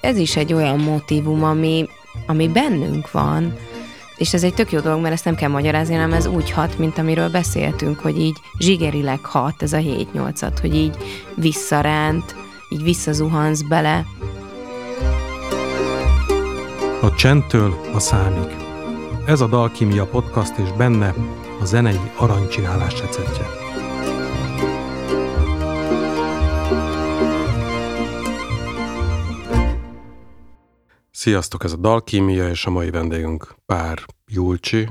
ez is egy olyan motivum, ami, ami bennünk van, és ez egy tök jó dolog, mert ezt nem kell magyarázni, hanem ez úgy hat, mint amiről beszéltünk, hogy így zsigerileg hat ez a 7-8-at, hogy így visszaránt, így visszazuhansz bele. A csendtől a számig. Ez a Dalkimia podcast, és benne a zenei aranycsinálás receptje. Sziasztok, ez a Dalkímia, és a mai vendégünk Pár Julcsi.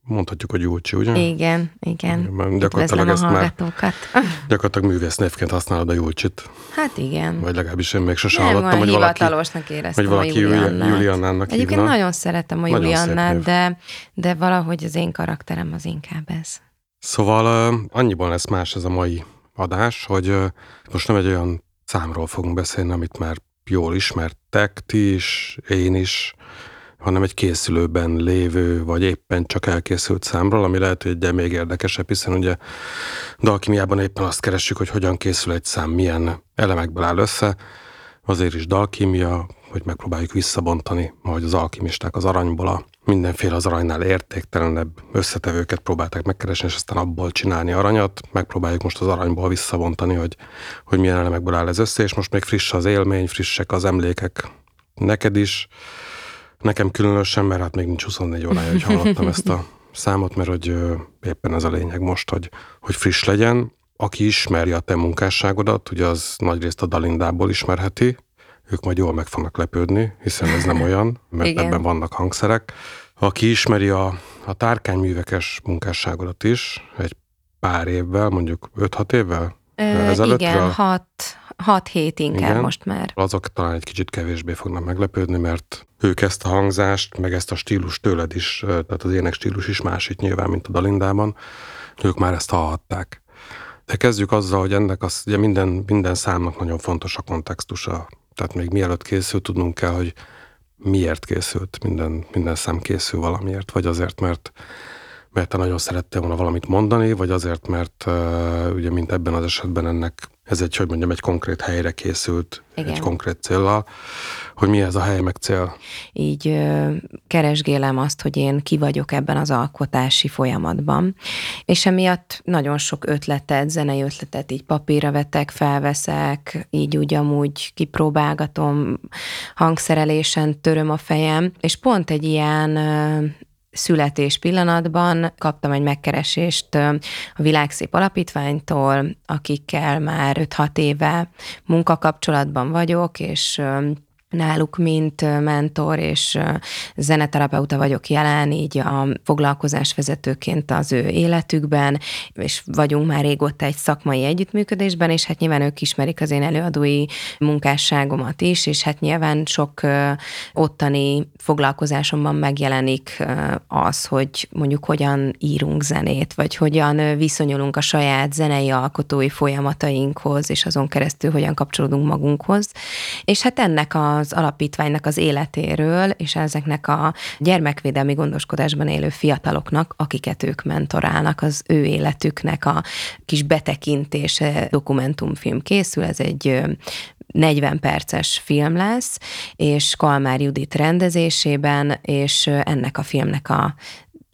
Mondhatjuk, hogy Julcsi, ugye? Igen, igen. Mert gyakorlatilag ezt már gyakorlatilag művésznévként használod a Julcsit. Hát igen. Vagy legalábbis én még sosem hallottam, hogy valaki, éreztem hogy valaki Juliannát. Juliannának Egyébként hívna. nagyon szeretem a Nagyon Juliannát, de, de valahogy az én karakterem az inkább ez. Szóval annyiban lesz más ez a mai adás, hogy most nem egy olyan számról fogunk beszélni, amit már jól ismertek ti is, én is, hanem egy készülőben lévő, vagy éppen csak elkészült számról, ami lehet, hogy még érdekesebb, hiszen ugye dalkimiában éppen azt keressük, hogy hogyan készül egy szám, milyen elemekből áll össze, azért is dalkimia, hogy megpróbáljuk visszabontani, ahogy az alkimisták az aranyból a mindenféle az aranynál értéktelenebb összetevőket próbálták megkeresni, és aztán abból csinálni aranyat. Megpróbáljuk most az aranyból visszavontani, hogy, hogy milyen elemekből áll ez össze, és most még friss az élmény, frissek az emlékek neked is. Nekem különösen, mert hát még nincs 24 órája, hogy hallottam ezt a számot, mert hogy éppen ez a lényeg most, hogy, hogy friss legyen. Aki ismeri a te munkásságodat, ugye az nagyrészt a Dalindából ismerheti, ők majd jól meg fognak lepődni, hiszen ez nem olyan, mert Igen. ebben vannak hangszerek. Aki ismeri a, a tárkányművekes munkásságodat is, egy pár évvel, mondjuk 5-6 évvel Ö, igen, 6-7 inkább Igen. most már. azok talán egy kicsit kevésbé fognak meglepődni, mert ők ezt a hangzást, meg ezt a stílus tőled is, tehát az ének stílus is más itt nyilván, mint a Dalindában, ők már ezt hallhatták. De kezdjük azzal, hogy ennek az, ugye minden, minden számnak nagyon fontos a kontextusa. Tehát még mielőtt készül, tudnunk kell, hogy miért készült. Minden, minden szám készül valamiért. Vagy azért, mert, mert te nagyon szerettél volna valamit mondani, vagy azért, mert uh, ugye, mint ebben az esetben ennek ez egy, hogy mondjam, egy konkrét helyre készült, Igen. egy konkrét céllal, hogy mi ez a hely meg cél. így ö, keresgélem azt, hogy én ki vagyok ebben az alkotási folyamatban, és emiatt nagyon sok ötletet, zenei ötletet így papírra vetek, felveszek, így úgy amúgy kipróbálgatom, hangszerelésen töröm a fejem, és pont egy ilyen ö, születés pillanatban kaptam egy megkeresést a Világszép Alapítványtól, akikkel már 5-6 éve munkakapcsolatban vagyok, és náluk mint mentor és zeneterapeuta vagyok jelen, így a foglalkozásvezetőként az ő életükben, és vagyunk már régóta egy szakmai együttműködésben, és hát nyilván ők ismerik az én előadói munkásságomat is, és hát nyilván sok ottani foglalkozásomban megjelenik az, hogy mondjuk hogyan írunk zenét, vagy hogyan viszonyulunk a saját zenei alkotói folyamatainkhoz, és azon keresztül hogyan kapcsolódunk magunkhoz. És hát ennek az alapítványnak az életéről, és ezeknek a gyermekvédelmi gondoskodásban élő fiataloknak, akiket ők mentorálnak, az ő életüknek a kis betekintése dokumentumfilm készül, ez egy ö, 40 perces film lesz, és Kalmár Judit rendezésében, és ennek a filmnek a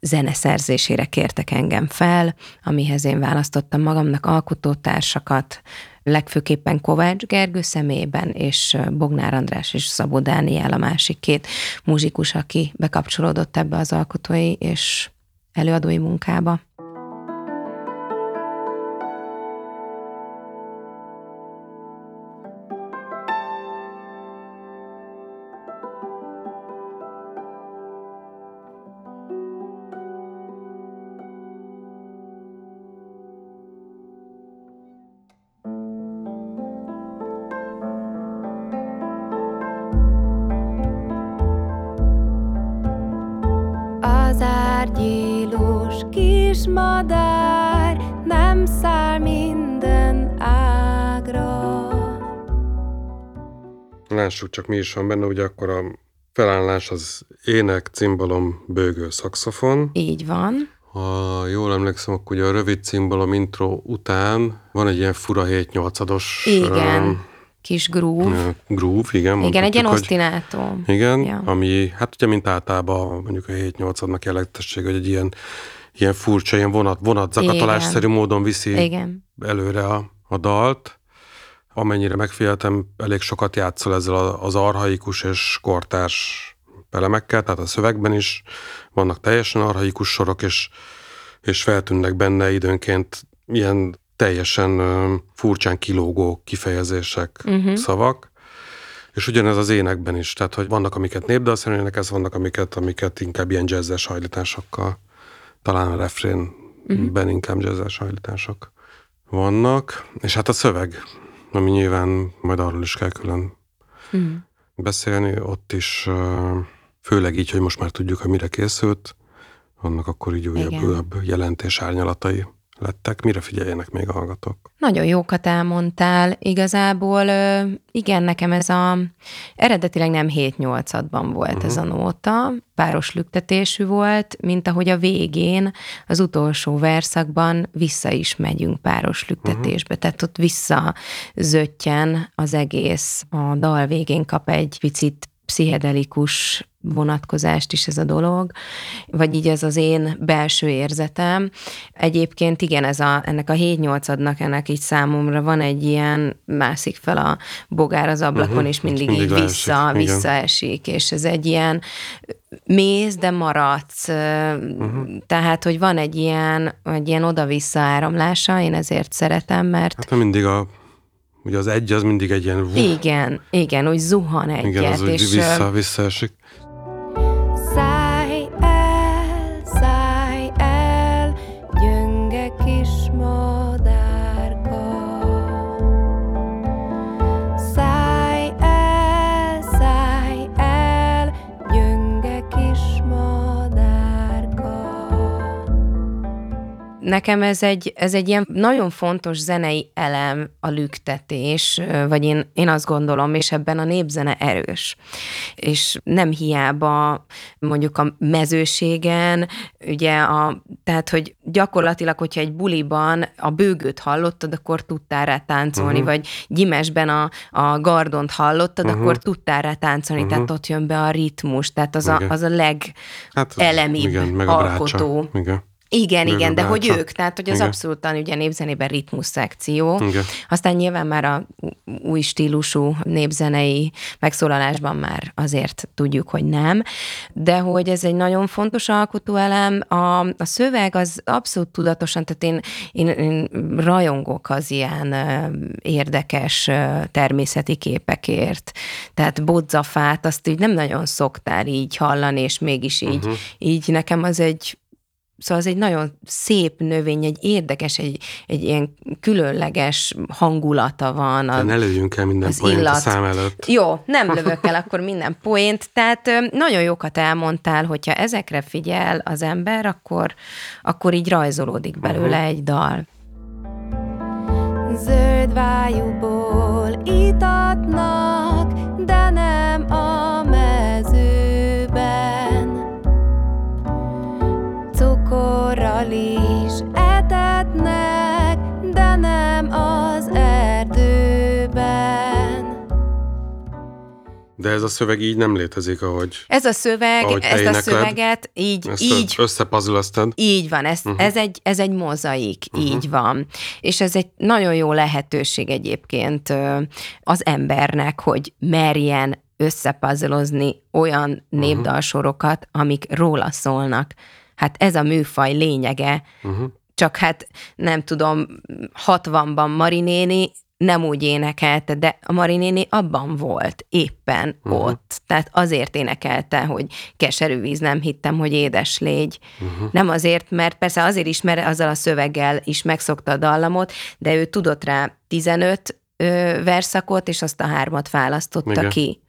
zeneszerzésére kértek engem fel, amihez én választottam magamnak alkotótársakat, legfőképpen Kovács Gergő személyében, és Bognár András és Szabó Dániel a másik két muzsikus, aki bekapcsolódott ebbe az alkotói és előadói munkába. Lássuk csak mi is van benne, ugye akkor a felállás az ének, cimbalom, bőgő, szaxofon. Így van. Ha jól emlékszem, akkor ugye a rövid cimbalom intro után van egy ilyen fura 7 8 Igen. kis groove. Groove, igen. Igen, egy ilyen hogy, osztinátum. Igen, ja. ami, hát ugye mint általában mondjuk a 7-8 adnak jellegzetesség, hogy egy ilyen, ilyen furcsa, ilyen vonat, vonatzakatolásszerű módon viszi igen. előre a, a dalt. Amennyire megfigyeltem, elég sokat játszol ezzel az arhaikus és kortárs elemekkel, tehát a szövegben is vannak teljesen arhaikus sorok, és, és feltűnnek benne időnként ilyen teljesen furcsán kilógó kifejezések, uh-huh. szavak. És ugyanez az énekben is, tehát hogy vannak, amiket népdalszerűen énekelsz, vannak, amiket, amiket inkább ilyen jazzes hajlításokkal, talán a refrénben uh-huh. inkább jazzes hajlítások vannak. És hát a szöveg, ami nyilván majd arról is kell külön uh-huh. beszélni, ott is főleg így, hogy most már tudjuk, hogy mire készült, vannak akkor így újabb, újabb jelentés árnyalatai lettek. Mire figyeljenek még a hallgatók? Nagyon jókat elmondtál. Igazából igen, nekem ez a eredetileg nem 7-8-ban volt uh-huh. ez a nóta, páros lüktetésű volt, mint ahogy a végén, az utolsó verszakban vissza is megyünk páros lüktetésbe. Uh-huh. Tehát ott vissza zöttyen az egész. A dal végén kap egy picit pszichedelikus vonatkozást is ez a dolog, vagy így ez az én belső érzetem. Egyébként igen, ez a, ennek a 7-8 adnak ennek így számomra van egy ilyen mászik fel a bogár az ablakon, uh-huh, és mindig, mindig így vissza, visszaesik, és ez egy ilyen mész, de maradsz. Uh-huh. Tehát, hogy van egy ilyen, egy ilyen oda-vissza áramlása, én ezért szeretem, mert... Hát mindig a Ugye az egy az mindig egy ilyen... Igen, igen, úgy zuhan egyet. Igen, az és vissza, visszaesik. Nekem ez egy, ez egy ilyen nagyon fontos zenei elem a lüktetés, vagy én, én azt gondolom, és ebben a népzene erős. És nem hiába mondjuk a mezőségen, ugye a, tehát, hogy gyakorlatilag, hogyha egy buliban a bőgőt hallottad, akkor tudtál rá táncolni, uh-huh. vagy gyimesben a, a gardont hallottad, uh-huh. akkor tudtál rá táncolni, uh-huh. tehát ott jön be a ritmus, tehát az, a, az a legelemibb hát, igen, meg a alkotó. Igen. Igen, Bőven igen, de hogy ők, tehát hogy az igen. abszolútan ugye népzenében ritmus szekció. Igen. Aztán nyilván már a új stílusú népzenei megszólalásban már azért tudjuk, hogy nem, de hogy ez egy nagyon fontos alkotóelem. A, a szöveg az abszolút tudatosan, tehát én, én, én rajongok az ilyen érdekes természeti képekért. Tehát bodzafát, azt így nem nagyon szoktál így hallani, és mégis így, uh-huh. így nekem az egy Szóval az egy nagyon szép növény, egy érdekes, egy, egy ilyen különleges hangulata van. A, ne lőjünk el minden poént illat. a szám előtt. Jó, nem lövök el akkor minden poént. Tehát nagyon jókat elmondtál, hogyha ezekre figyel az ember, akkor, akkor így rajzolódik belőle uh-huh. egy dal. Zöld vájúból itatnak, De ez a szöveg így nem létezik, ahogy Ez a szöveg, ahogy ezt a szöveget így, ezt így összepazulaztad. Így van, ez, uh-huh. ez, egy, ez egy mozaik, uh-huh. így van. És ez egy nagyon jó lehetőség egyébként az embernek, hogy merjen összepuzzlozni olyan uh-huh. népdalsorokat, amik róla szólnak. Hát ez a műfaj lényege. Uh-huh. Csak hát nem tudom, 60-ban Marinéni nem úgy énekelte, de a Marinéni abban volt, éppen uh-huh. ott. Tehát azért énekelte, hogy keserű víz, nem hittem, hogy édes légy. Uh-huh. Nem azért, mert persze azért is, mert azzal a szöveggel is megszokta a dallamot, de ő tudott rá 15 ö, verszakot, és azt a hármat választotta Igen. ki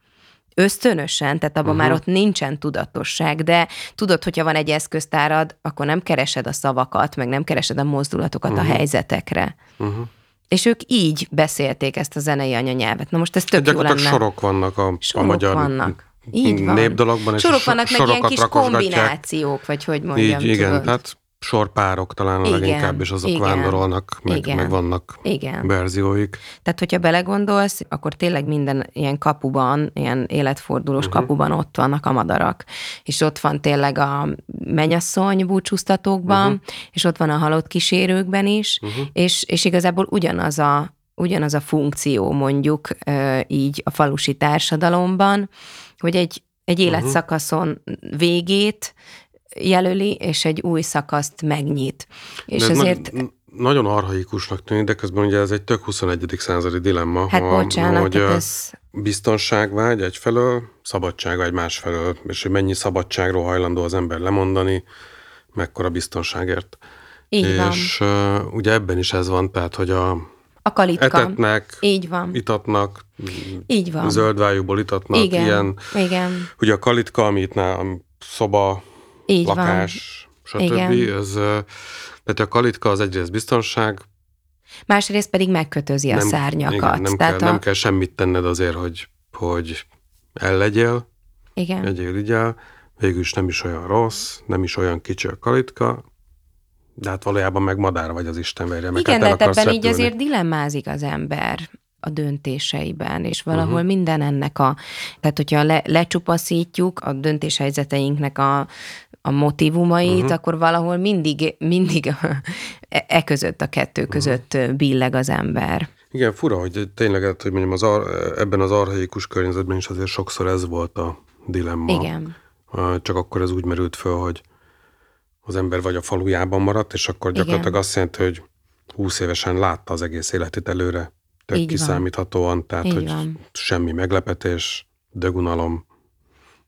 ösztönösen, tehát abban uh-huh. már ott nincsen tudatosság, de tudod, hogyha van egy eszköztárad, akkor nem keresed a szavakat, meg nem keresed a mozdulatokat uh-huh. a helyzetekre. Uh-huh. És ők így beszélték ezt a zenei anyanyelvet. Na most ez tök jó lenne. sorok vannak a, sorok a magyar vannak. Így van. népdologban. Sorok vannak, meg ilyen kis kombinációk, vagy hogy mondjam. Így, igen, tudod. tehát sorpárok talán a Igen, leginkább, és azok igen, vándorolnak, meg, igen. meg vannak Igen. verzióik. Tehát, hogyha belegondolsz, akkor tényleg minden ilyen kapuban, ilyen életfordulós uh-huh. kapuban ott vannak a madarak. És ott van tényleg a mennyasszony búcsúztatókban, uh-huh. és ott van a halott kísérőkben is, Uh-huh. és, és igazából ugyanaz a, ugyanaz a funkció mondjuk így a falusi társadalomban, hogy egy, egy életszakaszon végét jelöli, és egy új szakaszt megnyit. És De ez ezért... na- nagyon arhaikusnak tűnik, de közben ugye ez egy tök 21. századi dilemma. Hát ha- bocsánat, hogy tehát ö, ez... biztonságvágy egyfelől, szabadságvágy másfelől, és hogy mennyi szabadságról hajlandó az ember lemondani, mekkora biztonságért. Így van. és uh, ugye ebben is ez van, tehát, hogy a A kalitka. etetnek, Így van. itatnak, Így van. zöldvájúból itatnak, igen, ilyen, igen, ugye a kalitka, ami itt nálam szoba, így lakás, stb. Igen. Ez, tehát a kalitka az egyrészt biztonság, van. Másrészt pedig megkötözi a nem, szárnyakat. Igen, nem, Tehát kell, a, nem kell semmit tenned azért, hogy, hogy ellegyél, igen. egyél, igyál, végül is nem is olyan rossz, nem is olyan kicsi a kalitka, de hát valójában meg madár vagy az Isten verje, meg Igen, hát de hát ebben így repülni. azért dilemmázik az ember a döntéseiben, és valahol uh-huh. minden ennek a, tehát hogyha le, lecsupaszítjuk a döntéshelyzeteinknek a, a motivumait, uh-huh. akkor valahol mindig, mindig e, e között, a kettő Mhm. között billeg az ember. Igen, fura, hogy tényleg, hát, hogy mondjam, az ar, ebben az arhaikus környezetben is azért sokszor ez volt a dilemma. Igen. Csak akkor ez úgy merült föl, hogy az ember vagy a falujában maradt, és akkor Igen. gyakorlatilag azt jelenti, hogy 20 évesen látta az egész életét előre, tök Így van. kiszámíthatóan, tehát Így hogy van. semmi meglepetés, dögunalom,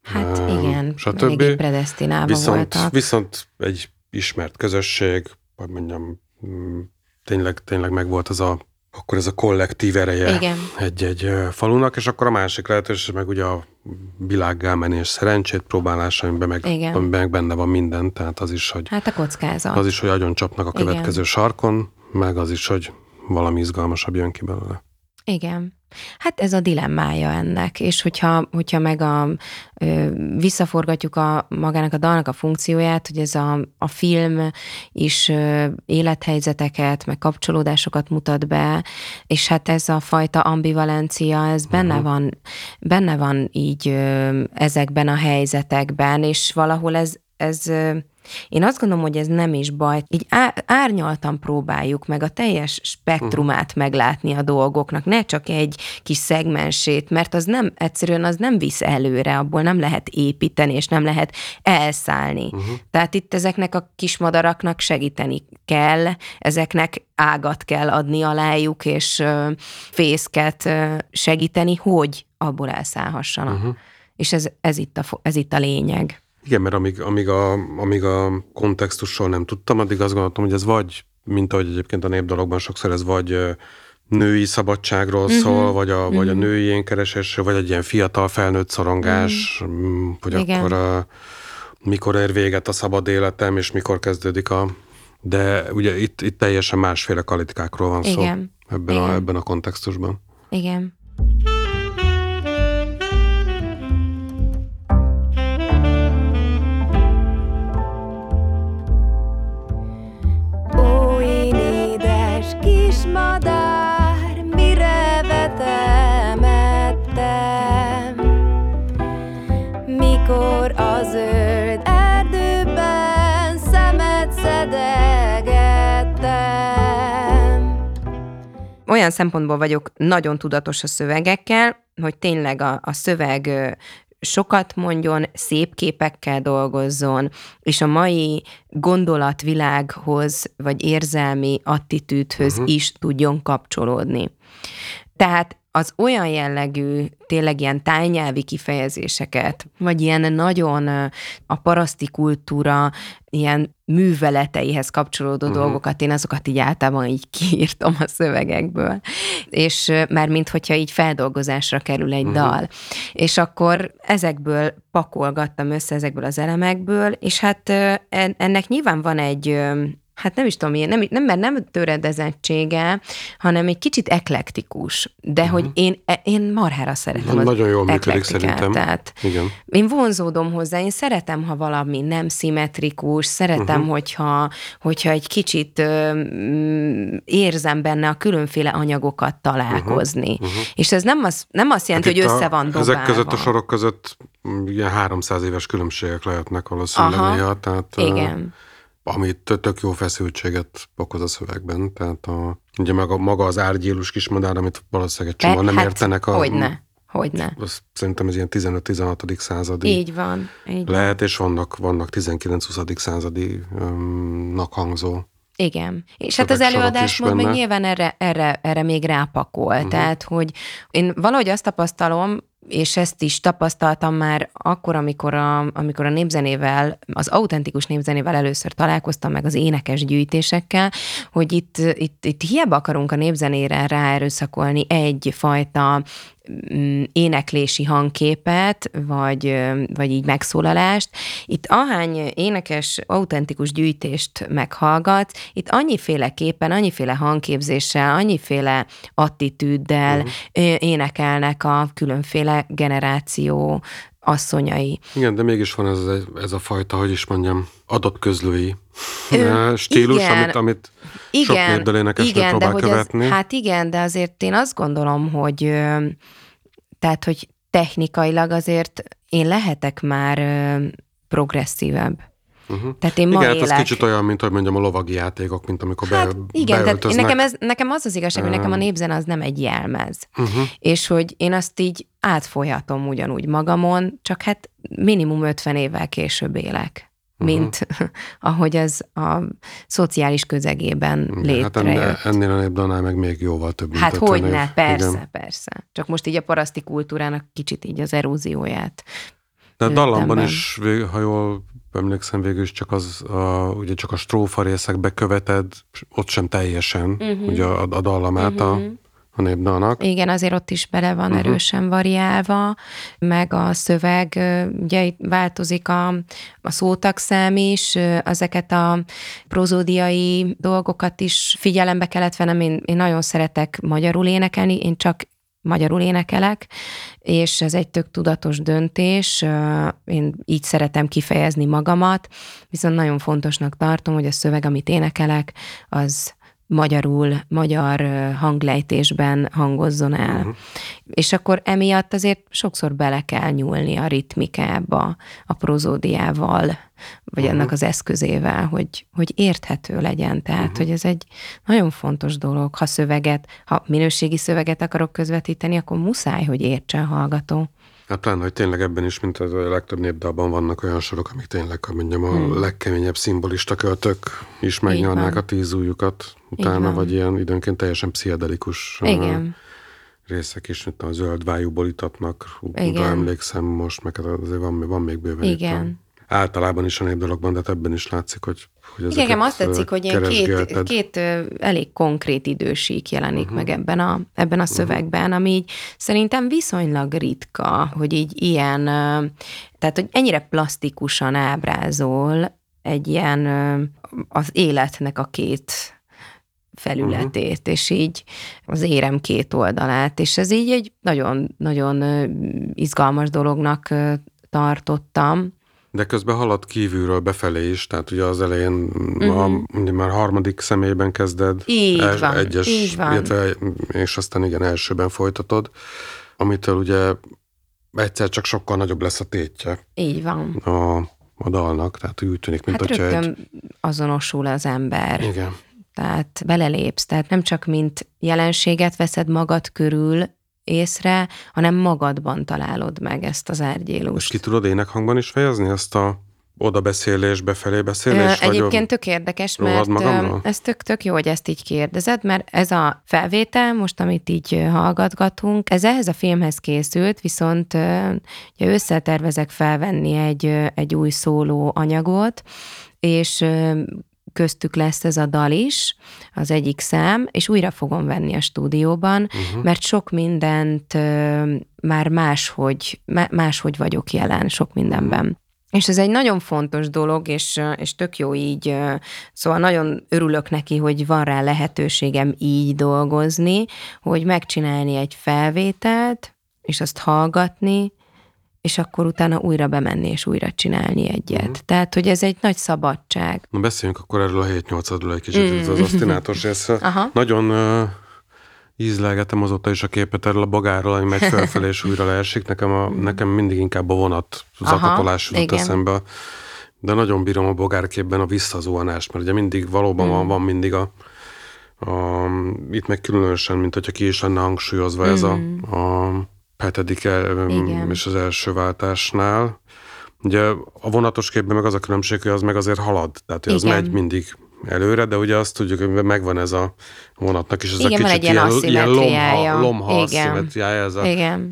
Hát Ám, igen, stb. predestinálva viszont, voltak. viszont egy ismert közösség, vagy mondjam, mm, tényleg, tényleg megvolt az a, akkor ez a kollektív ereje Igen. egy-egy falunak, és akkor a másik lehetőség meg ugye a világgá menés szerencsét próbálása, amiben meg, Igen. amiben benne van minden, tehát az is, hogy Hát a kockázat. az is, hogy agyon csapnak a Igen. következő sarkon, meg az is, hogy valami izgalmasabb jön ki belőle. Igen. Hát ez a dilemmája ennek, és hogyha, hogyha meg a, ö, visszaforgatjuk a magának a dalnak a funkcióját, hogy ez a, a film is ö, élethelyzeteket, meg kapcsolódásokat mutat be, és hát ez a fajta ambivalencia, ez benne Mhm. van, benne van így ö, ezekben a helyzetekben, és valahol ez, ez én azt gondolom, hogy ez nem is baj. Így árnyaltan próbáljuk meg a teljes spektrumát meglátni a dolgoknak, ne csak egy kis szegmensét, mert az nem, egyszerűen az nem visz előre, abból nem lehet építeni, és nem lehet elszállni. Uh-huh. Tehát itt ezeknek a kismadaraknak segíteni kell, ezeknek ágat kell adni alájuk, és fészket segíteni, hogy abból elszállhassanak. Uh-huh. És ez, ez, itt a, ez itt a lényeg. Igen, mert amíg, amíg, a, amíg a kontextusról nem tudtam, addig azt gondoltam, hogy ez vagy, mint ahogy egyébként a népdalokban sokszor ez vagy női szabadságról Mhm. uh-huh. szól, vagy a, uh-huh. vagy a női énkeresésről, vagy egy ilyen fiatal felnőtt szorongás, uh-huh. hogy Igen. akkor uh, mikor ér véget a szabad életem, és mikor kezdődik a... De ugye itt, itt teljesen másféle kalitikákról van szó Igen. ebben, A, Igen. ebben a kontextusban. Igen. Olyan szempontból vagyok nagyon tudatos a szövegekkel, hogy tényleg a, a szöveg sokat mondjon, szép képekkel dolgozzon, és a mai gondolatvilághoz, vagy érzelmi attitűdhöz uh-huh. is tudjon kapcsolódni. Tehát az olyan jellegű, tényleg ilyen tájnyelvi kifejezéseket, vagy ilyen nagyon a paraszti kultúra ilyen műveleteihez kapcsolódó uh-huh. dolgokat, én azokat így általában így kiírtam a szövegekből. És már mint hogyha így feldolgozásra kerül egy uh-huh. dal. És akkor ezekből pakolgattam össze, ezekből az elemekből, és hát ennek nyilván van egy hát nem is tudom, ilyen, nem, nem, mert nem töredezettsége, hanem egy kicsit eklektikus. De uh-huh. hogy én, e, én marhára szeretem Na, nagyon jól működik szerintem. Tehát Igen. én vonzódom hozzá, én szeretem, ha valami nem szimmetrikus, szeretem, Mhm. uh-huh. hogyha, hogyha egy kicsit ö, mm, érzem benne a különféle anyagokat találkozni. Uh-huh. Uh-huh. És ez nem, az, nem azt jelenti, Mhm. Hát hogy össze van dobálva. Ezek között a sorok között mm, ilyen 300 éves különbségek lehetnek valószínűleg Aha. néha, tehát ö, Igen. ami tö- tök jó feszültséget okoz a szövegben, tehát a, ugye maga, maga az árgyélus kismadár, amit valószínűleg egy csomóan nem hát, értenek. A, Hogyne, hogyne. Az, szerintem ez ilyen 15-16. századi Így van. Így van. lehet, és vannak, vannak 19-20. századi um, hangzó. Igen. És hát az előadásmód meg benne. nyilván erre, erre, erre még rápakol. Uh-huh. Tehát, hogy én valahogy azt tapasztalom, és ezt is tapasztaltam már akkor, amikor a, amikor a népzenével, az autentikus népzenével először találkoztam meg az énekes gyűjtésekkel, hogy itt, itt, itt hiába akarunk a népzenére ráerőszakolni egyfajta éneklési hangképet, vagy, vagy így megszólalást. Itt ahány énekes, autentikus gyűjtést meghallgat, itt annyiféleképpen, annyiféle hangképzéssel, annyiféle attitűddel uh-huh. énekelnek a különféle generáció asszonyai. Igen, de mégis van ez, ez a fajta, hogy is mondjam, adott közlői stílus, igen. amit, amit sok népdalénekesnő igen, de hogy követni. Ez, hát igen, de azért én azt gondolom, hogy tehát, hogy technikailag azért én lehetek már progresszívebb. Uh-huh. Tehát én ma Igen, hát élek. ez kicsit olyan, mint hogy mondjam a lovagi játékok, mint amikor Hát be, igen, tehát nekem, ez, nekem az az igazság, hogy nekem a Öm. népzene az nem egy jelmez. Uh-huh. És hogy én azt így átfolyhatom ugyanúgy magamon, csak hát minimum 50 évvel később élek, Mhm. mint ahogy az a szociális közegében Hát létrejött. ennél, ennél a népdalnál meg még jóval több, mint Hát 50 hogy év. ne, persze, Igen. persze. Csak most így a paraszti kultúrának kicsit így az erózióját. De a dallamban be. is, ha jól emlékszem, végül is csak az, a, ugye csak a strófa részekbe követed, ott sem teljesen, Mhm. uh-huh. ugye a, a dallamát uh-huh. a, a népdalnak. Igen, azért ott is bele van uh-huh. erősen variálva, meg a szöveg, ugye itt változik a, a szótagszám is, ezeket a prozódiai dolgokat is figyelembe kellett vennem. Én, én nagyon szeretek magyarul énekelni, én csak magyarul énekelek, és ez egy tök tudatos döntés. Én így szeretem kifejezni magamat, viszont nagyon fontosnak tartom, hogy a szöveg, amit énekelek, az magyarul, magyar hanglejtésben hangozzon el. Uh-huh. És akkor emiatt azért sokszor bele kell nyúlni a ritmikába, a prozódiával, vagy uh-huh. ennek az eszközével, hogy, hogy érthető legyen. Tehát, uh-huh. hogy ez egy nagyon fontos dolog. Ha szöveget, ha minőségi szöveget akarok közvetíteni, akkor muszáj, hogy értse a hallgató. Hát pláne, hogy tényleg ebben is, mint a legtöbb népdalban vannak olyan sorok, amik tényleg, hogy mondjam, a hmm. legkeményebb szimbolista költök is megnyalnák a tíz ujjukat utána, vagy ilyen időnként teljesen pszichedelikus Igen. részek is, mint a zöld vájúból itatnak, Igen. oda emlékszem most, meg hát azért van, van még bőven Igen. általában is a népdalokban, de hát ebben is látszik, hogy, hogy Igen, nekem azt tetszik, hogy ilyen két, két elég konkrét idősík jelenik Mhm. uh-huh. meg ebben a, ebben a szövegben, ami így szerintem viszonylag ritka, hogy így ilyen, tehát hogy ennyire plastikusan ábrázol egy ilyen az életnek a két felületét, uh-huh. és így az érem két oldalát, és ez így egy nagyon-nagyon izgalmas dolognak tartottam. De közben halad kívülről befelé is, tehát ugye az elején uh-huh. a, ugye már harmadik személyben kezded, Mhm. Így van, egyes, így van. Illetve, és aztán igen, elsőben folytatod, amitől ugye egyszer csak sokkal nagyobb lesz a tétje Így van. a, a dalnak, tehát úgy tűnik, mint Hát hogyha egy... azonosul az ember. Igen. Tehát belelépsz, tehát nem csak mint jelenséget veszed magad körül észre, hanem magadban találod meg ezt az És árgyélust. ki tudod énekhangban is fejezni ezt a oda beszélés, befelé Ö, beszélés? Egyébként tök érdekes, mert ö, magamról? ez tök, tök jó, hogy ezt így kérdezed, mert ez a felvétel, most amit így ö, hallgatgatunk, ez ehhez a filmhez készült, viszont ö, ugye összetervezek felvenni egy, ö, egy új szóló anyagot, és ö, köztük lesz ez a dal is, az egyik szám, és újra fogom venni a stúdióban, uh-huh. mert sok mindent ö, már máshogy, má- máshogy vagyok jelen, sok mindenben. És ez egy nagyon fontos dolog, és, és tök jó így, szóval nagyon örülök neki, hogy van rá lehetőségem így dolgozni, hogy megcsinálni egy felvételt, és azt hallgatni, és akkor utána újra bemenni és újra csinálni egyet. Uh-huh. Tehát, hogy ez egy nagy szabadság. Na beszéljünk akkor erről a 7 8 egy kicsit, mm. ez az asztinátos rész. Nagyon uh, ízlelgetem azóta is a képet erről a bagárról, ami megy felfelé és újra leesik. Nekem, a, nekem mindig inkább a vonat zakatolás jut eszembe. De nagyon bírom a bogárképben a visszazuhanást, mert ugye mindig valóban mm. van, van mindig a, a, itt meg különösen, mint hogyha ki is lenne hangsúlyozva mm. ez a, mm. a hetedik Igen. és az első váltásnál. Ugye a vonatos képben meg az a különbség, hogy az meg azért halad, tehát hogy az Igen. megy mindig előre, de ugye azt tudjuk, hogy megvan ez a vonatnak is, ez Igen, a kicsit ilyen, ilyen lomha, lomha Igen. ez a igen.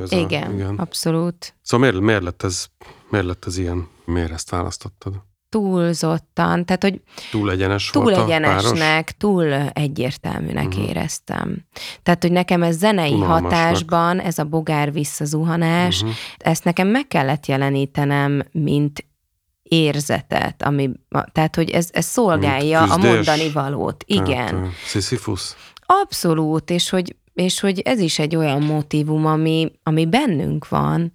ez igen, a, igen, abszolút. Szóval miért, miért, lett ez, miért lett ez ilyen? Miért ezt választottad? Túlzottan, tehát hogy túl egyenes túl volt egyenesnek, túl egyértelműnek uh-huh. éreztem. Tehát, hogy nekem ez zenei Unalmasnak. hatásban, ez a bogár visszazuhanás, uh-huh. ezt nekem meg kellett jelenítenem, mint érzetet, ami, tehát, hogy ez, ez szolgálja a mondani valót. Igen. Sisyphus. Abszolút, és hogy, és hogy ez is egy olyan motivum, ami, ami bennünk van,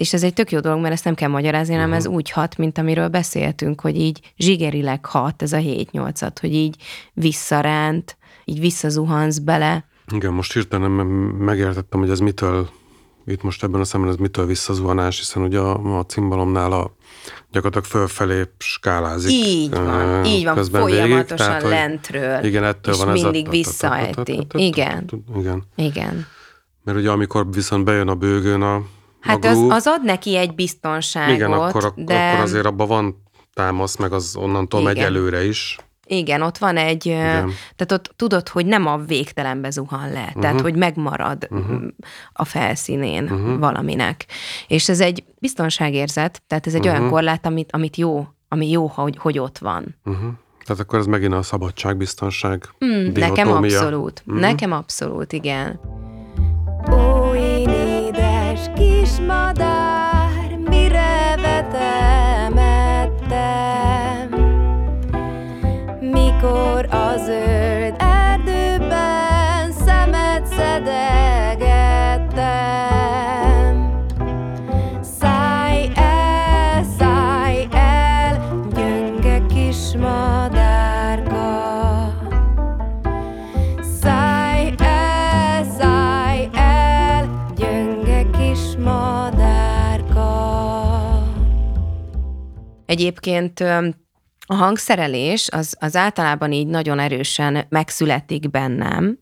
és ez egy tök jó dolog, mert ezt nem kell magyarázni, hanem uh-huh. ez úgy hat, mint amiről beszéltünk, hogy így zsigerileg hat ez a 7-8-at, hogy így visszaránt, így visszazuhansz bele. Igen, most hirtelen megértettem, hogy ez mitől, itt most ebben a szemben ez mitől visszazuhanás, hiszen ugye a, a cimbalomnál a gyakorlatilag fölfelé skálázik. Így van, így van, folyamatosan végig, tehát, lentről. Igen, ettől és van ez mindig visszaejti. Igen. Igen. Igen. Mert ugye amikor viszont bejön a bőgőn a Hát az, az ad neki egy biztonságot. Igen, akkor, de... akkor azért abban van támasz, meg az onnantól Igen. megy előre is. Igen, ott van egy, Igen. tehát ott tudod, hogy nem a végtelenbe zuhan le, uh-huh. tehát hogy megmarad uh-huh. a felszínén uh-huh. valaminek. És ez egy biztonságérzet, tehát ez egy uh-huh. olyan korlát, amit, amit jó, ami jó, hogy, hogy ott van. Uh-huh. Tehát akkor ez megint a szabadságbiztonság mm, Nekem abszolút. Uh-huh. Nekem abszolút, igen. Ó, én édes kismadár, mire vetemettem? Mikor a zöld erdőben szemet szedegettem? Szállj el, szállj el, gyönge kismadárka. Egyébként a hangszerelés az, az általában így nagyon erősen megszületik bennem,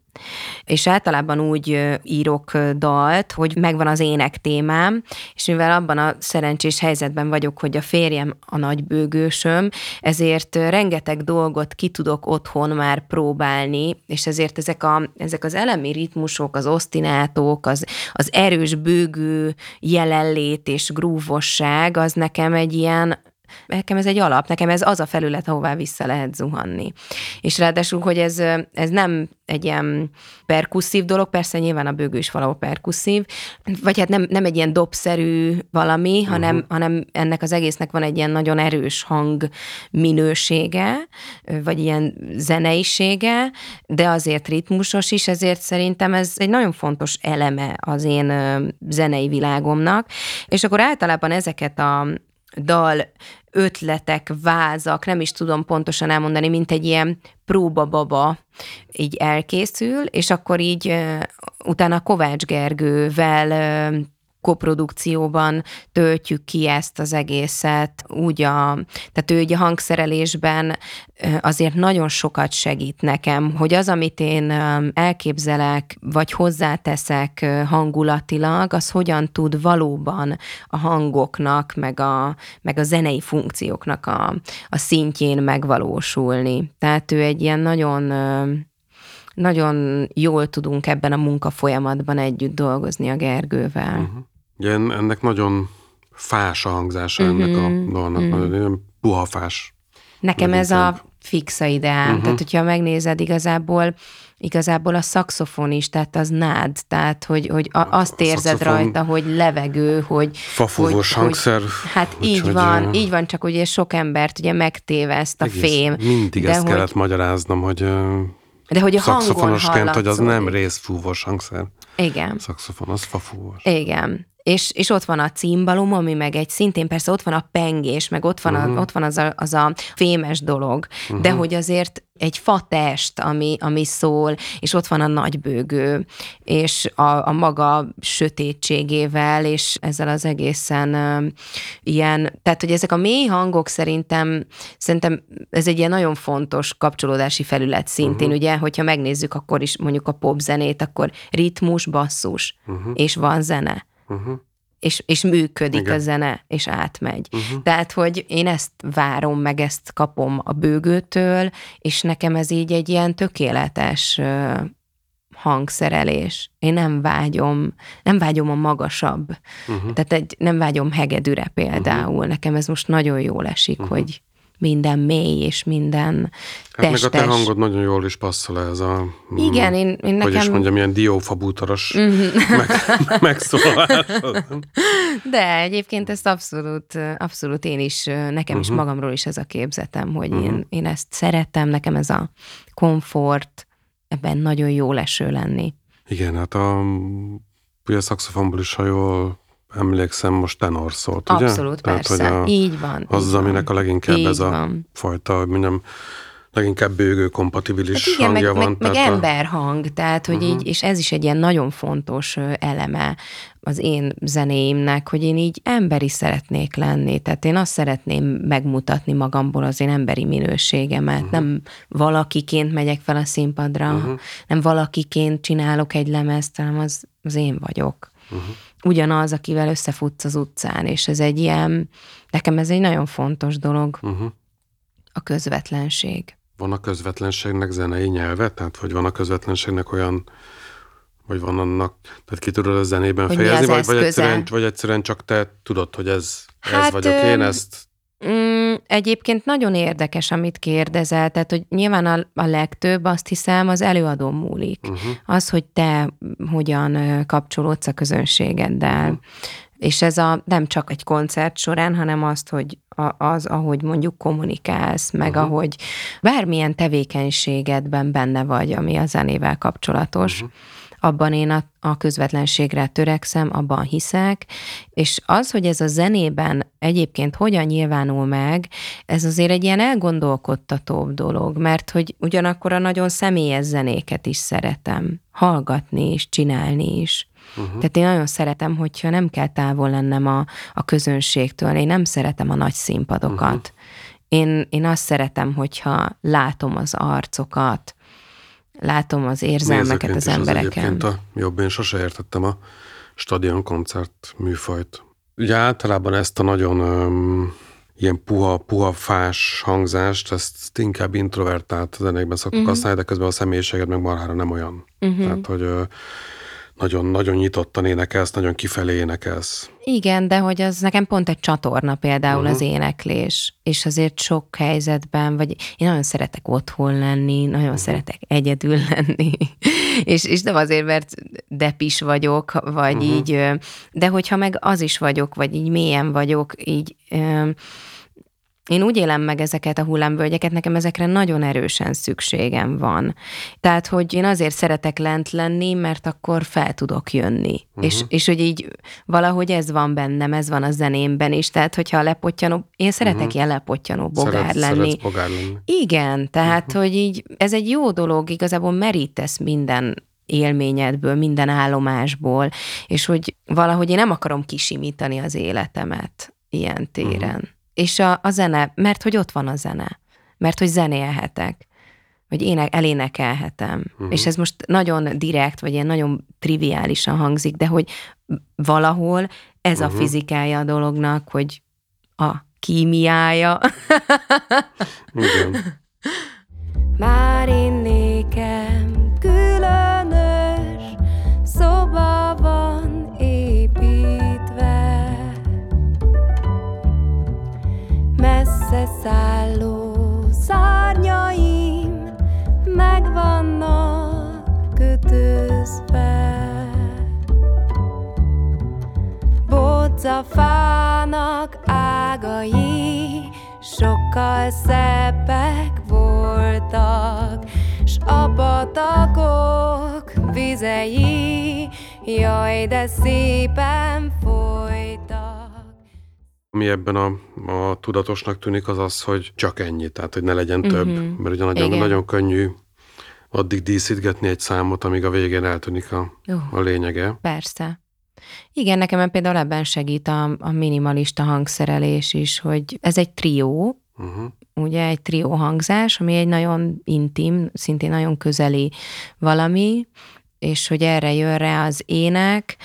és általában úgy írok dalt, hogy megvan az ének témám, és mivel abban a szerencsés helyzetben vagyok, hogy a férjem a nagybőgősöm, ezért rengeteg dolgot ki tudok otthon már próbálni, és ezért ezek, a, ezek az elemi ritmusok, az osztinátok, az, az erős bőgő jelenlét és grúvosság, az nekem egy ilyen nekem ez egy alap, nekem ez az a felület, ahová vissza lehet zuhanni. És ráadásul, hogy ez, ez nem egy ilyen perkusszív dolog, persze nyilván a bőgő is valahol perkusszív, vagy hát nem, nem egy ilyen dobszerű valami, uh-huh. hanem, hanem ennek az egésznek van egy ilyen nagyon erős hang minősége, vagy ilyen zeneisége, de azért ritmusos is, ezért szerintem ez egy nagyon fontos eleme az én zenei világomnak, és akkor általában ezeket a dal ötletek, vázak, nem is tudom pontosan elmondani, mint egy ilyen próbababa így elkészül, és akkor így utána Kovács Gergővel koprodukcióban töltjük ki ezt az egészet, úgy a, tehát ő ugye a hangszerelésben azért nagyon sokat segít nekem, hogy az, amit én elképzelek, vagy hozzáteszek hangulatilag, az hogyan tud valóban a hangoknak, meg a, meg a zenei funkcióknak a, a szintjén megvalósulni. Tehát ő egy ilyen nagyon nagyon jól tudunk ebben a munkafolyamatban együtt dolgozni a Gergővel. Uh-huh. Ugye ennek nagyon fás a hangzása uh-huh. ennek a dalnak, uh-huh. nagyon puha fás. Nekem ez a fixa ideám. Uh-huh. Tehát, hogyha megnézed igazából, igazából a szakszofon is, tehát az nád, tehát, hogy, hogy a, azt A érzed szaxofon- rajta, hogy levegő, hogy... Fafúvós hogy- hangszer. Hát így úgyhogy, van, ö, így van, csak ugye sok embert ugye megtéveszt a egész- fém. Mindig de ezt hogy, kellett magyaráznom, hogy de hogy a hangon szakszofonosként, hogy az nem hallatszódik. részfúvós hangszer. Igen. Szakszofon, az fafúvós. Igen. És, és ott van a cimbalom, ami meg egy szintén persze ott van a pengés, meg ott van, Mhm. a, ott van az, a, az a fémes dolog, de hogy azért egy fatest, ami, ami szól, és ott van a nagybőgő, és a, a maga sötétségével, és ezzel az egészen ö, ilyen, tehát hogy ezek a mély hangok szerintem, szerintem ez egy ilyen nagyon fontos kapcsolódási felület szintén, ugye, hogyha megnézzük akkor is mondjuk a popzenét, akkor ritmus, basszus, és van zene Uh-huh. és, és működik Igen. a zene, és átmegy. Uh-huh. Tehát, hogy én ezt várom, meg ezt kapom a bőgőtől, és nekem ez így egy ilyen tökéletes hangszerelés. Én nem vágyom, nem vágyom a magasabb. Uh-huh. Tehát egy, nem vágyom hegedűre például. Uh-huh. Nekem ez most nagyon jól esik, uh-huh. hogy minden mély, és minden Hát meg a testes. te hangod nagyon jól is passzol ez a... Igen, én, én Hogy is nekem... Mhm. mondjam, ilyen diófabútoros meg, megszólalásod. De egyébként ezt abszolút, abszolút én is, nekem Mhm. uh-huh. is magamról is ez a képzetem, hogy uh-huh. én, én ezt szeretem, nekem ez a komfort, ebben nagyon jó leső lenni. Igen, hát a, ugye a szakszofonból is, ha jól emlékszem, most tenor szólt, ugye? Abszolút, persze. hogy a, így van. az, így aminek van. a leginkább Így ez a van. fajta, hogy mondjam, leginkább bőgő kompatibilis Hát igen, meg, hangja van. meg, meg tehát a- emberhang, tehát hogy uh-huh. így, és ez is egy ilyen nagyon fontos eleme az én zenéimnek, hogy én így emberi szeretnék lenni, tehát én azt szeretném megmutatni magamból az én emberi minőségemet, uh-huh. nem valakiként megyek fel a színpadra, uh-huh. nem valakiként csinálok egy lemezt, hanem az, az én vagyok. Uh-huh. Ugyanaz, akivel összefutsz az utcán, és ez egy ilyen, nekem ez egy nagyon fontos dolog, Uh-huh. a közvetlenség. Van a közvetlenségnek zenei nyelve? Tehát, hogy van a közvetlenségnek olyan, vagy van annak, tehát ki tudod a zenében Hogy fejezni, vagy, vagy, eszköze? egyszerűen, vagy egyszerűen csak te tudod, hogy ez, ez Hát, vagyok öm, én, ezt Mm, egyébként nagyon érdekes, amit kérdezel, tehát hogy nyilván a, a legtöbb, azt hiszem, az előadó múlik. Uh-huh. Az, hogy te hogyan kapcsolódsz a közönségeddel. Uh-huh. És ez a, nem csak egy koncert során, hanem azt, hogy a, az, ahogy mondjuk kommunikálsz, meg uh-huh. ahogy bármilyen tevékenységedben benne vagy, ami a zenével kapcsolatos. Uh-huh abban én a, a közvetlenségre törekszem, abban hiszek, és az, hogy ez a zenében egyébként hogyan nyilvánul meg, ez azért egy ilyen elgondolkodtatóbb dolog, mert hogy ugyanakkor a nagyon személyes zenéket is szeretem hallgatni és csinálni is. Uh-huh. Tehát én nagyon szeretem, hogyha nem kell távol lennem a, a közönségtől, én nem szeretem a nagy színpadokat. Uh-huh. Én, én azt szeretem, hogyha látom az arcokat, látom az érzelmeket az embereken. egyébként a jobb, én sose értettem a stadion koncert műfajt. Ugye általában ezt a nagyon um, ilyen puha, puha, fás hangzást, ezt inkább introvertált zenékben szoktuk uh-huh. használni, de közben a személyiséged meg marhára nem olyan. Uh-huh. Tehát, hogy ö, nagyon, nagyon nyitottan énekelsz, nagyon kifelé énekelsz. Igen, de hogy az nekem pont egy csatorna például uh-huh. az éneklés, és azért sok helyzetben, vagy én nagyon szeretek otthon lenni, nagyon uh-huh. szeretek egyedül lenni, és, és nem azért, mert depis vagyok, vagy uh-huh. így, de hogyha meg az is vagyok, vagy így mélyen vagyok, így ö, én úgy élem meg ezeket a hullámvölgyeket, nekem ezekre nagyon erősen szükségem van. Tehát, hogy én azért szeretek lent lenni, mert akkor fel tudok jönni. Uh-huh. És, és hogy így valahogy ez van bennem, ez van a zenémben is. Tehát, hogyha a lepottyanó, én szeretek uh-huh. ilyen lepottyanó bogár Szeret, lenni. Bogár lenni. Igen, tehát, uh-huh. hogy így ez egy jó dolog, igazából merítesz minden élményedből, minden állomásból, és hogy valahogy én nem akarom kisimítani az életemet ilyen téren. Uh-huh. És a, a zene, mert hogy ott van a zene, mert hogy zenélhetek, vagy ének, elénekelhetem. Uh-huh. És ez most nagyon direkt, vagy ilyen nagyon triviálisan hangzik, de hogy valahol ez uh-huh. a fizikája a dolognak, hogy a kímiája. Igen. Már én közbe. Bodzafának ágai sokkal szebbek voltak, s a patakok vizei, jaj, de szépen folytak. Ami ebben a, a tudatosnak tűnik, az az, hogy csak ennyi, tehát hogy ne legyen több, mm-hmm. mert ugye nagyon-nagyon könnyű addig díszítgetni egy számot, amíg a végén eltűnik a, Jó. a lényege. Persze. Igen, nekem például ebben segít a, a minimalista hangszerelés is, hogy ez egy trió, Uh-huh. ugye egy trió hangzás, ami egy nagyon intim, szintén nagyon közeli valami, és hogy erre jön rá az ének,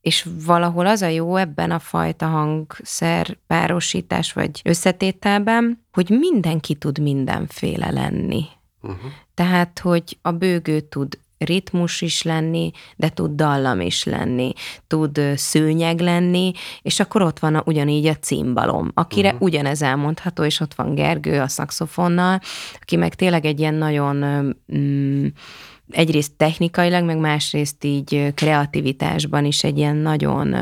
és valahol az a jó ebben a fajta hangszer párosítás vagy összetételben, hogy mindenki tud mindenféle lenni. Uh-huh. Tehát, hogy a bőgő tud ritmus is lenni, de tud dallam is lenni, tud szőnyeg lenni, és akkor ott van a, ugyanígy a cimbalom, akire uh-huh. ugyanez elmondható, és ott van Gergő a szaxofonnal, aki meg tényleg egy ilyen nagyon mm, egyrészt technikailag, meg másrészt így kreativitásban is egy ilyen nagyon,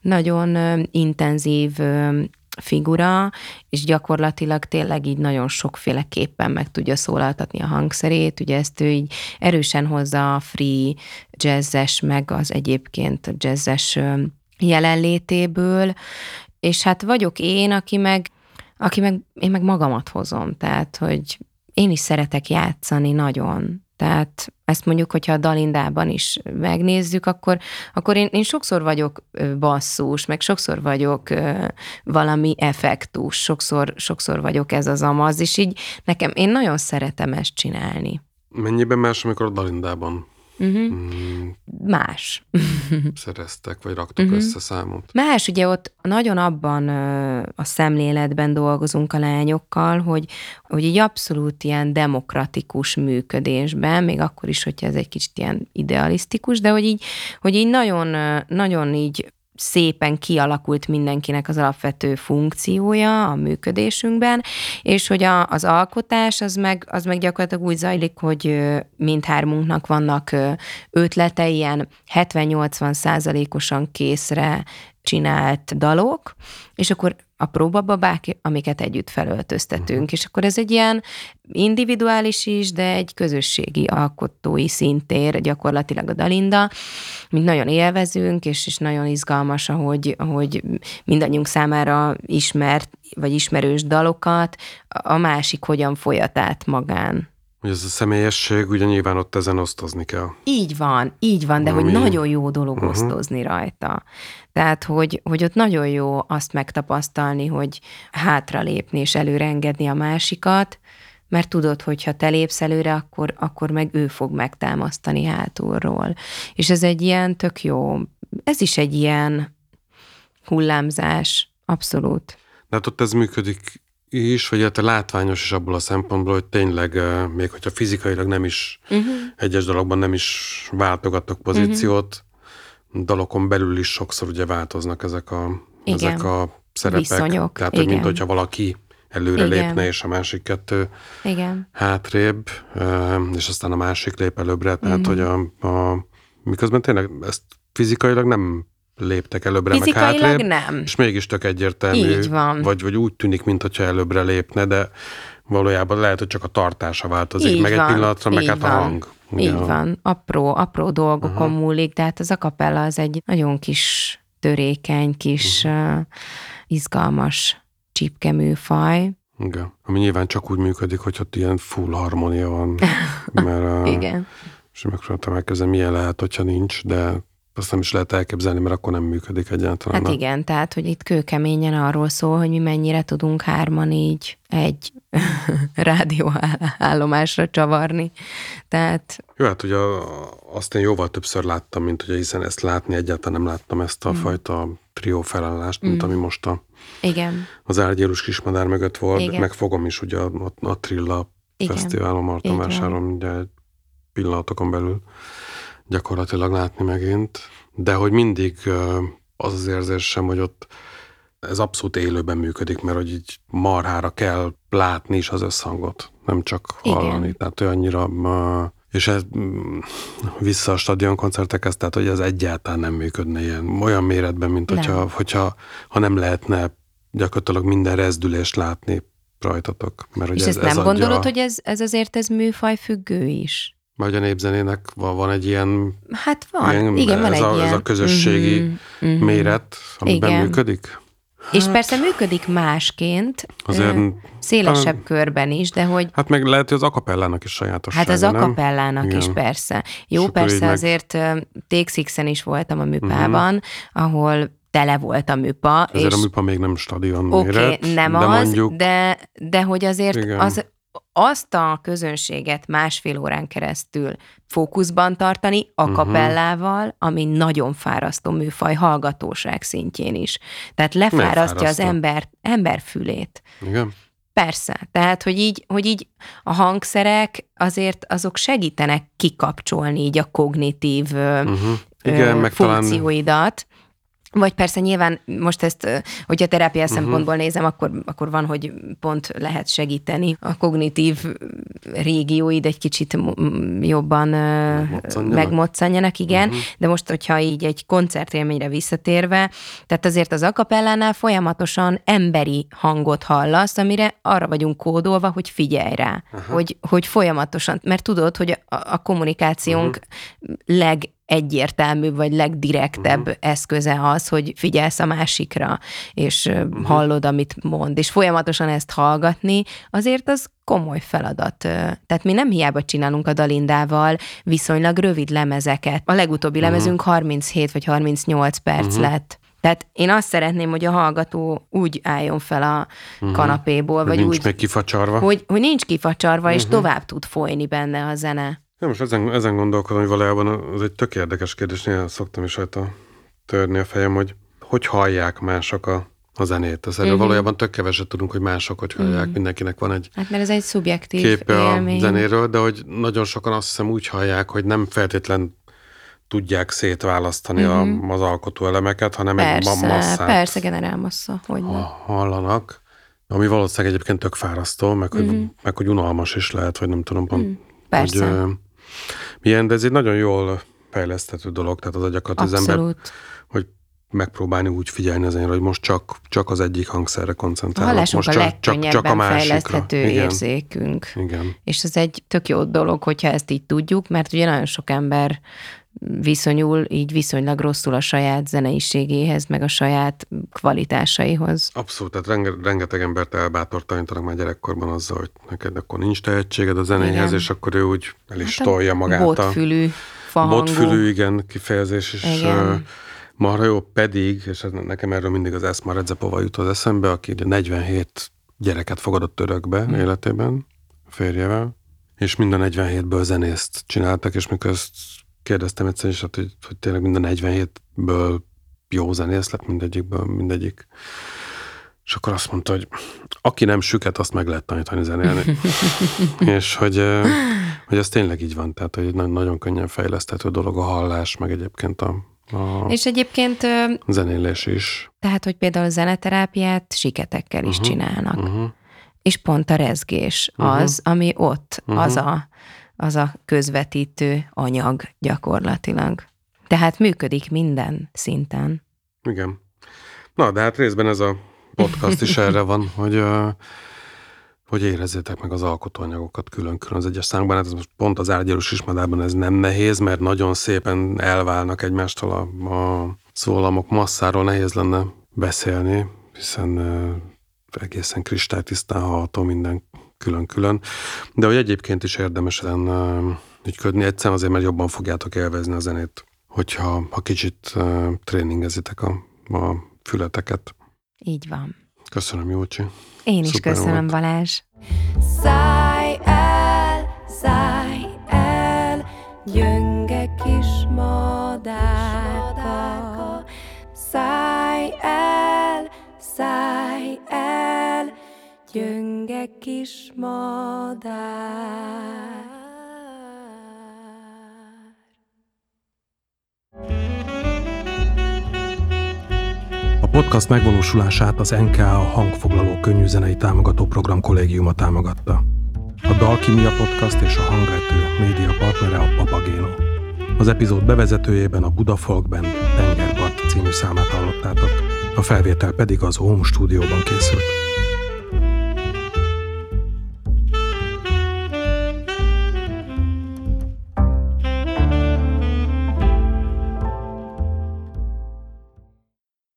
nagyon intenzív figura, és gyakorlatilag tényleg így nagyon sokféleképpen meg tudja szólaltatni a hangszerét, ugye ezt ő így erősen hozza a free jazzes, meg az egyébként jazzes jelenlétéből, és hát vagyok én, aki meg, aki meg, én meg magamat hozom, tehát, hogy én is szeretek játszani nagyon, tehát ezt mondjuk, hogyha a Dalindában is megnézzük, akkor, akkor én, én sokszor vagyok basszus, meg sokszor vagyok valami effektus, sokszor, sokszor vagyok ez az amaz, és így nekem, én nagyon szeretem ezt csinálni. Mennyiben más, amikor a Dalindában Uh-huh. mm, Más. szereztek, vagy raktok Mhm. össze számot? Más, ugye ott nagyon abban a szemléletben dolgozunk a lányokkal, hogy, hogy egy abszolút ilyen demokratikus működésben, még akkor is, hogyha ez egy kicsit ilyen idealisztikus, de hogy így, hogy így nagyon, nagyon így szépen kialakult mindenkinek az alapvető funkciója a működésünkben, és hogy a, az alkotás az meg, az meg gyakorlatilag úgy zajlik, hogy mindhármunknak vannak ö, ötletei, ilyen 70-80 százalékosan készre csinált dalok, és akkor a próbababák, amiket együtt felöltöztetünk. Uh-huh. És akkor ez egy ilyen individuális is, de egy közösségi alkotói szintér gyakorlatilag a Dalinda, mint nagyon élvezünk, és, és nagyon izgalmas, ahogy, ahogy mindannyiunk számára ismert, vagy ismerős dalokat, a másik hogyan folyat át magán. Hogy ez a személyesség, ugye nyilván ott ezen osztozni kell. Így van, így van, de Ami- hogy nagyon jó dolog uh-huh. osztozni rajta. Tehát, hogy, hogy ott nagyon jó azt megtapasztalni, hogy hátralépni és előre engedni a másikat, mert tudod, hogy ha te lépsz előre, akkor, akkor meg ő fog megtámasztani hátulról. És ez egy ilyen tök jó, ez is egy ilyen hullámzás, abszolút. De hát ott ez működik is, vagy hát látványos is abból a szempontból, hogy tényleg, még hogyha fizikailag nem is, Uh-huh. egyes dologban nem is váltogatok pozíciót, dalokon belül is sokszor ugye változnak ezek a, Igen. ezek a szerepek. Viszonyok, Tehát, hogy mint igen. hogyha valaki előre Igen. lépne, és a másik kettő Igen. hátrébb, és aztán a másik lép előbbre, tehát, Mhm. hogy a, a, miközben tényleg ezt fizikailag nem léptek előbbre, meg Fizikailag hátrébb, nem. és mégis tök egyértelmű, Így van. Vagy, vagy úgy tűnik, mintha előbbre lépne, de valójában lehet, hogy csak a tartása változik, Így meg van, egy pillanatra, meg hát a hang. Ugye Így van, apró, apró dolgokon uh-huh. múlik, de hát az akapella az egy nagyon kis törékeny, kis uh-huh. uh, izgalmas csipkeműfaj. Igen. Ami nyilván csak úgy működik, hogy ott ilyen full harmónia van. Mert, uh, Igen. És megpróbáltam elképzelni, milyen lehet, hogyha nincs, de azt nem is lehet elképzelni, mert akkor nem működik egyáltalán. Hát igen, tehát, hogy itt kőkeményen arról szól, hogy mi mennyire tudunk hárman így egy rádióállomásra csavarni. Tehát Jó, hát ugye azt én jóval többször láttam, mint ugye, hiszen ezt látni egyáltalán nem láttam ezt Mm. a fajta trió felállást, mint ami most a, igen, az Árgyérus Kismadár mögött volt, Igen. meg fogom is ugye a, a, a Trilla Igen. Fesztiválon Martonvásáron, ugye egy pillanatokon belül gyakorlatilag látni megint. De hogy mindig az az érzésem, hogy ott ez abszolút élőben működik, mert hogy így marhára kell látni is az összhangot, nem csak Igen. hallani. Tehát hogy annyira és ez mm, vissza a stadion koncertekhez, tehát hogy ez egyáltalán nem működne ilyen, olyan méretben, mint hogyha, nem. hogyha ha nem lehetne gyakorlatilag minden rezdülést látni rajtatok. Mert, és ez, ezt nem ez gondolod, adja... hogy ez, ez azért ez műfaj függő is? Vagy a népzenének van, van egy ilyen... Hát van, ilyen, igen, van ez egy a, ilyen... Ez a közösségi uh-huh, méret, amiben igen. működik? És hát, persze működik másként, azért, szélesebb hát, körben is, de hogy... Hát meg lehet, hogy az akapellának is sajátos. Hát az akapellának is, persze. Jó, persze meg... azért TXX-en is voltam a műpában, uh-huh. ahol tele volt a műpa. Ezért és... a műpa még nem stadion Oké, okay, nem de az, mondjuk... de, de hogy azért igen. az azt a közönséget másfél órán keresztül fókuszban tartani, a uh-huh. kapellával, ami nagyon fárasztó műfaj hallgatóság szintjén is. Tehát lefárasztja az ember, ember fülét. Igen. Persze, tehát, hogy így, hogy így a hangszerek azért azok segítenek kikapcsolni így a kognitív uh-huh. Igen, ö, funkcióidat. Vagy persze nyilván most ezt, hogyha terápia uh-huh. szempontból nézem, akkor, akkor van, hogy pont lehet segíteni a kognitív régióid egy kicsit jobban megmoccanjanak, igen, uh-huh. de most, hogyha így egy koncertélményre visszatérve, tehát azért az akapellánál folyamatosan emberi hangot hallasz, amire arra vagyunk kódolva, hogy figyelj rá, uh-huh. hogy, hogy folyamatosan, mert tudod, hogy a, a kommunikációnk uh-huh. leg egyértelmű vagy legdirektebb uh-huh. eszköze az, hogy figyelsz a másikra, és uh-huh. hallod, amit mond, és folyamatosan ezt hallgatni, azért az komoly feladat. Tehát mi nem hiába csinálunk a Dalindával viszonylag rövid lemezeket. A legutóbbi uh-huh. lemezünk 37 vagy 38 perc uh-huh. lett. Tehát én azt szeretném, hogy a hallgató úgy álljon fel a uh-huh. kanapéból, vagy nincs úgy, meg kifacsarva. Hogy, hogy nincs kifacsarva, uh-huh. és tovább tud folyni benne a zene. Ja, most ezen, ezen gondolkodom, hogy valójában az egy tök érdekes kérdés, néha szoktam is rajta törni a fejem, hogy hogy hallják mások a, a zenét. Ez erről uh-huh. valójában tök keveset tudunk, hogy mások hogy hallják. Uh-huh. Mindenkinek van egy Hát mert ez egy szubjektív képe élmény. a zenéről, de hogy nagyon sokan azt hiszem úgy hallják, hogy nem feltétlen tudják szétválasztani uh-huh. a, az alkotó elemeket, hanem persze, egy masszát Persze, generál massza, hogy ha, hallanak. Ami valószínűleg egyébként tök fárasztó, meg, uh-huh. hogy, meg hogy unalmas is lehet, vagy nem tudom pont. Uh-huh. Persze. Hogy, milyen, de ez egy nagyon jól fejleszthető dolog, tehát az agyakat az ember, hogy megpróbálni úgy figyelni az hogy most csak, csak az egyik hangszerre koncentrálok. A most a csak, csak, csak a fejleszthető Igen. érzékünk. Igen. És ez egy tök jó dolog, hogyha ezt így tudjuk, mert ugye nagyon sok ember viszonyul így viszonylag rosszul a saját zeneiségéhez, meg a saját kvalitásaihoz. Abszolút, tehát renge, rengeteg embert elbátortalanítanak már gyerekkorban azzal, hogy neked akkor nincs tehetséged a zenéhez, igen. és akkor ő úgy el is hát tolja magát. Botfülű, fahangú. Botfülű, igen, kifejezés, és igen. Uh, marha jó, pedig, és nekem erről mindig az Eszma Redzepova jut az eszembe, aki 47 gyereket fogadott örökbe hmm. életében, férjevel, és minden 47-ből zenészt csináltak, és mikor ezt kérdeztem egyszer is, hát, hogy, hogy tényleg minden 47-ből jó zenész lett mindegyikből, mindegyik. És akkor azt mondta, hogy aki nem süket, azt meg lehet tanítani zenélni. és hogy, hogy ez tényleg így van, tehát hogy nagyon könnyen fejleszthető dolog a hallás, meg egyébként a, a és egyébként zenélés is. Tehát, hogy például a zeneterápiát siketekkel is uh-huh, csinálnak. Uh-huh. És pont a rezgés uh-huh. az, ami ott, uh-huh. az a az a közvetítő anyag gyakorlatilag. Tehát működik minden szinten. Igen. Na, de hát részben ez a podcast is erre van, hogy, hogy érezzétek meg az alkotóanyagokat külön-külön az egyes számban. Hát ez most pont az árgyalós ismadában ez nem nehéz, mert nagyon szépen elválnak egymástól a, a szólamok masszáról nehéz lenne beszélni, hiszen egészen kristálytisztán hallható minden külön-külön, de hogy egyébként is érdemes ezen ügyködni, egyszerűen azért, mert jobban fogjátok élvezni a zenét, hogyha ha kicsit uh, tréningezitek a, a fületeket. Így van. Köszönöm, Jócsi. Én is Szuper köszönöm, volt. Balázs. Szállj el, szállj el, gyönge kis madárka. Kis madár. A podcast megvalósulását az NKA hangfoglaló könnyűzenei támogató program kollégiuma támogatta. A Dalkimia Podcast és a Hangvető média partnere a Papagéno. Az epizód bevezetőjében a Buda Folk Band Tengerpart című számát hallottátok, a felvétel pedig az Home stúdióban készült.